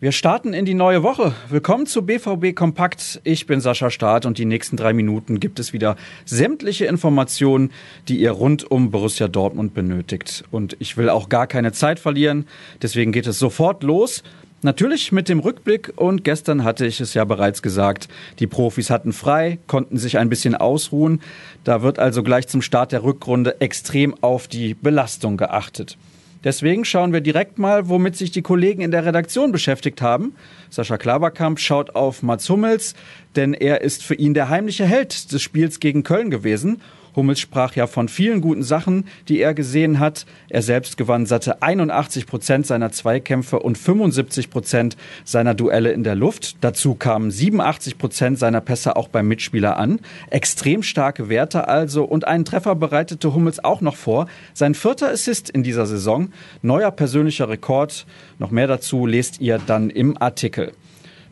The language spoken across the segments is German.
Wir starten in die neue Woche. Willkommen zu BVB Kompakt. Ich bin Sascha Staat und die nächsten drei Minuten gibt es wieder sämtliche Informationen, die ihr rund um Borussia Dortmund benötigt. Und ich will auch gar keine Zeit verlieren. Deswegen geht es sofort los. Natürlich mit dem Rückblick und gestern hatte ich es ja bereits gesagt, die Profis hatten frei, konnten sich ein bisschen ausruhen. Da wird also gleich zum Start der Rückrunde extrem auf die Belastung geachtet. Deswegen schauen wir direkt mal, womit sich die Kollegen in der Redaktion beschäftigt haben. Sascha Klaverkamp schaut auf Mats Hummels, denn er ist für ihn der heimliche Held des Spiels gegen Köln gewesen Hummels sprach ja von vielen guten Sachen, die er gesehen hat. Er selbst gewann satte 81 Prozent seiner Zweikämpfe und 75 Prozent seiner Duelle in der Luft. Dazu kamen 87 Prozent seiner Pässe auch beim Mitspieler an. Extrem starke Werte also und einen Treffer bereitete Hummels auch noch vor. Sein vierter Assist in dieser Saison. Neuer persönlicher Rekord. Noch mehr dazu lest ihr dann im Artikel.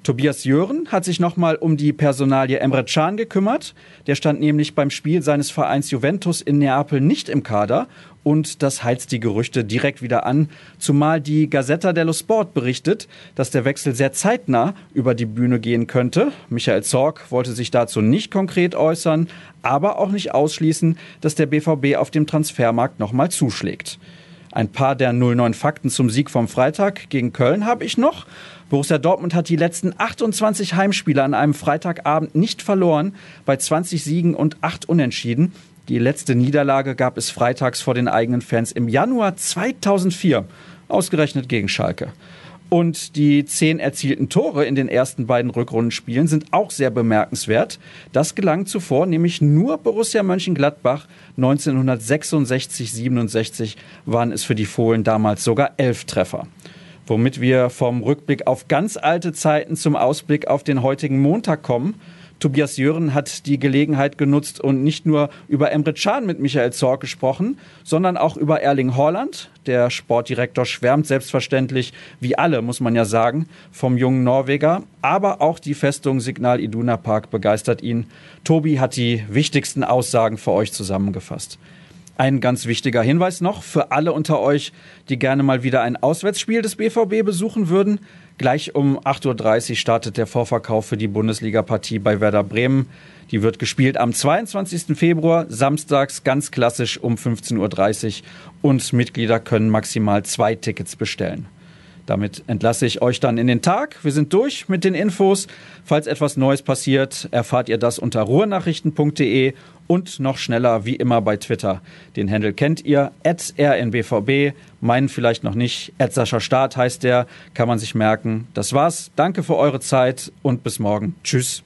Tobias Jören hat sich nochmal um die Personalie Emre Can gekümmert. Der stand nämlich beim Spiel seines Vereins Juventus in Neapel nicht im Kader und das heizt die Gerüchte direkt wieder an, zumal die Gazzetta dello Sport berichtet, dass der Wechsel sehr zeitnah über die Bühne gehen könnte. Michael Zorg wollte sich dazu nicht konkret äußern, aber auch nicht ausschließen, dass der BVB auf dem Transfermarkt nochmal zuschlägt. Ein paar der 09 Fakten zum Sieg vom Freitag gegen Köln habe ich noch. Borussia Dortmund hat die letzten 28 Heimspiele an einem Freitagabend nicht verloren, bei 20 Siegen und 8 Unentschieden. Die letzte Niederlage gab es freitags vor den eigenen Fans im Januar 2004, ausgerechnet gegen Schalke. Und die zehn erzielten Tore in den ersten beiden Rückrundenspielen sind auch sehr bemerkenswert. Das gelang zuvor nämlich nur Borussia Mönchengladbach. 1966-67 waren es für die Fohlen damals sogar elf Treffer. Womit wir vom Rückblick auf ganz alte Zeiten zum Ausblick auf den heutigen Montag kommen. Tobias Jören hat die Gelegenheit genutzt und nicht nur über Emre Can mit Michael Zorc gesprochen, sondern auch über Erling Haaland. Der Sportdirektor schwärmt selbstverständlich, wie alle, muss man ja sagen, vom jungen Norweger. Aber auch die Festung Signal Iduna Park begeistert ihn. Tobi hat die wichtigsten Aussagen für euch zusammengefasst. Ein ganz wichtiger Hinweis noch für alle unter euch, die gerne mal wieder ein Auswärtsspiel des BVB besuchen würden. Gleich um 8.30 Uhr startet der Vorverkauf für die Bundesliga-Partie bei Werder Bremen. Die wird gespielt am 22. Februar, samstags ganz klassisch um 15.30 Uhr und Mitglieder können maximal zwei Tickets bestellen. Damit entlasse ich euch dann in den Tag. Wir sind durch mit den Infos. Falls etwas Neues passiert, erfahrt ihr das unter ruhrnachrichten.de und noch schneller wie immer bei Twitter. Den Handel kennt ihr, rnbvb, meinen vielleicht noch nicht, Sascha Start heißt der, kann man sich merken. Das war's, danke für eure Zeit und bis morgen. Tschüss.